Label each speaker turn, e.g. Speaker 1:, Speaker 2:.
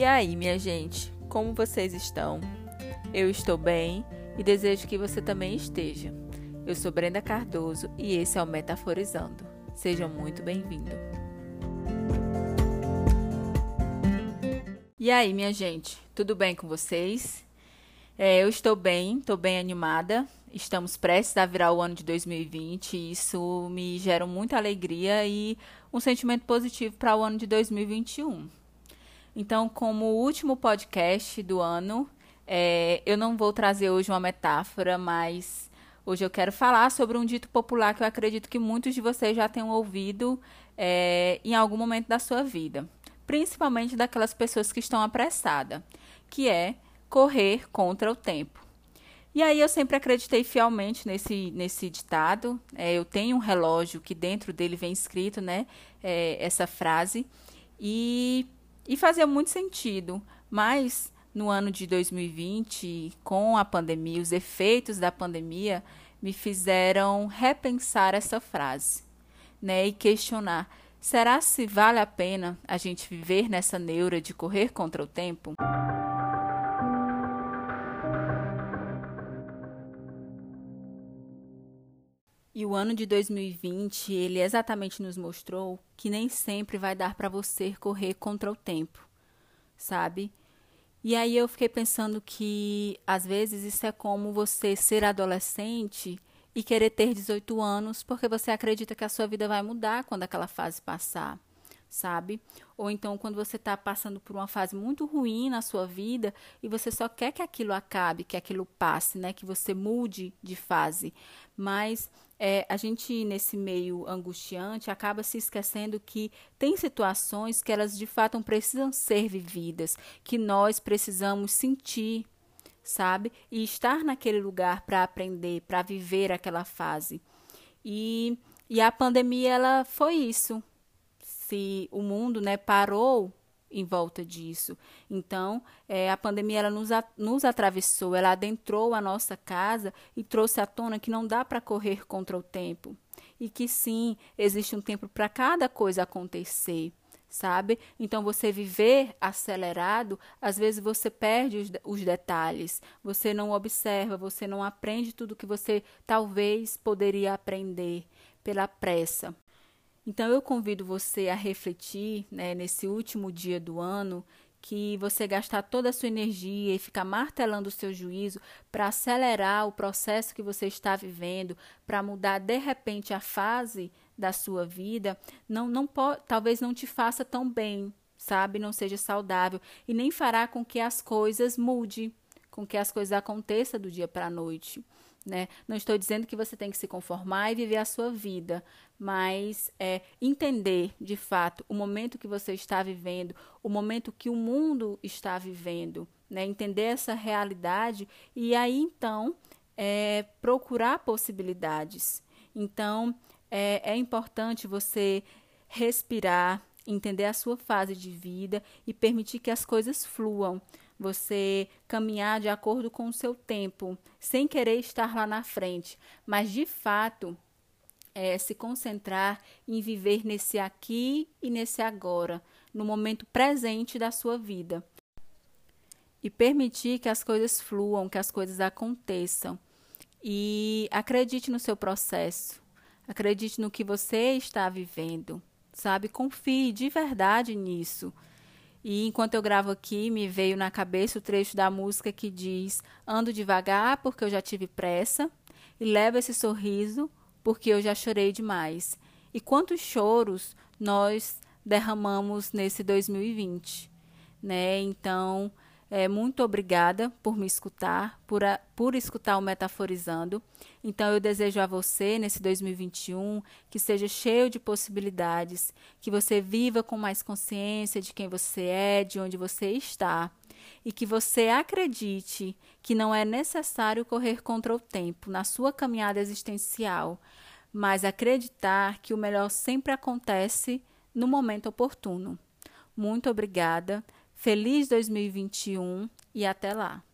Speaker 1: E aí, minha gente, como vocês estão? Eu estou bem e desejo que você também esteja. Eu sou Brenda Cardoso e esse é o Metaforizando. Seja muito bem-vindo. E aí, minha gente, tudo bem com vocês? É, eu estou bem, estou bem animada. Estamos prestes a virar o ano de 2020 e isso me gera muita alegria e um sentimento positivo para o ano de 2021. Então, como último podcast do ano, é, eu não vou trazer hoje uma metáfora, mas hoje eu quero falar sobre um dito popular que eu acredito que muitos de vocês já tenham ouvido é, em algum momento da sua vida, principalmente daquelas pessoas que estão apressadas, que é correr contra o tempo. E aí eu sempre acreditei fielmente nesse, nesse ditado. É, eu tenho um relógio que dentro dele vem escrito, né, é, essa frase. E e fazia muito sentido, mas no ano de 2020, com a pandemia, os efeitos da pandemia me fizeram repensar essa frase, né, e questionar: será se vale a pena a gente viver nessa neura de correr contra o tempo? E o ano de 2020, ele exatamente nos mostrou que nem sempre vai dar para você correr contra o tempo, sabe? E aí eu fiquei pensando que às vezes isso é como você ser adolescente e querer ter 18 anos porque você acredita que a sua vida vai mudar quando aquela fase passar sabe? Ou então quando você está passando por uma fase muito ruim na sua vida e você só quer que aquilo acabe, que aquilo passe, né? Que você mude de fase. Mas é, a gente nesse meio angustiante acaba se esquecendo que tem situações que elas de fato precisam ser vividas, que nós precisamos sentir, sabe? E estar naquele lugar para aprender, para viver aquela fase. E, e a pandemia ela foi isso, se o mundo né, parou em volta disso. Então, é, a pandemia ela nos, a, nos atravessou, ela adentrou a nossa casa e trouxe à tona que não dá para correr contra o tempo. E que sim, existe um tempo para cada coisa acontecer, sabe? Então, você viver acelerado, às vezes você perde os, os detalhes, você não observa, você não aprende tudo que você talvez poderia aprender pela pressa. Então eu convido você a refletir né, nesse último dia do ano que você gastar toda a sua energia e ficar martelando o seu juízo para acelerar o processo que você está vivendo, para mudar de repente a fase da sua vida, não, não pode, talvez não te faça tão bem, sabe? Não seja saudável e nem fará com que as coisas mude, com que as coisas aconteçam do dia para a noite. Né? Não estou dizendo que você tem que se conformar e viver a sua vida, mas é, entender de fato o momento que você está vivendo, o momento que o mundo está vivendo, né? entender essa realidade e aí então é, procurar possibilidades. Então é, é importante você respirar, entender a sua fase de vida e permitir que as coisas fluam você caminhar de acordo com o seu tempo, sem querer estar lá na frente, mas de fato é, se concentrar em viver nesse aqui e nesse agora, no momento presente da sua vida. E permitir que as coisas fluam, que as coisas aconteçam. E acredite no seu processo, acredite no que você está vivendo, sabe? Confie de verdade nisso. E enquanto eu gravo aqui, me veio na cabeça o trecho da música que diz: Ando devagar porque eu já tive pressa, e levo esse sorriso porque eu já chorei demais. E quantos choros nós derramamos nesse 2020, né? Então, é, muito obrigada por me escutar, por, a, por escutar o Metaforizando. Então, eu desejo a você, nesse 2021, que seja cheio de possibilidades, que você viva com mais consciência de quem você é, de onde você está, e que você acredite que não é necessário correr contra o tempo na sua caminhada existencial, mas acreditar que o melhor sempre acontece no momento oportuno. Muito obrigada. Feliz 2021 e até lá!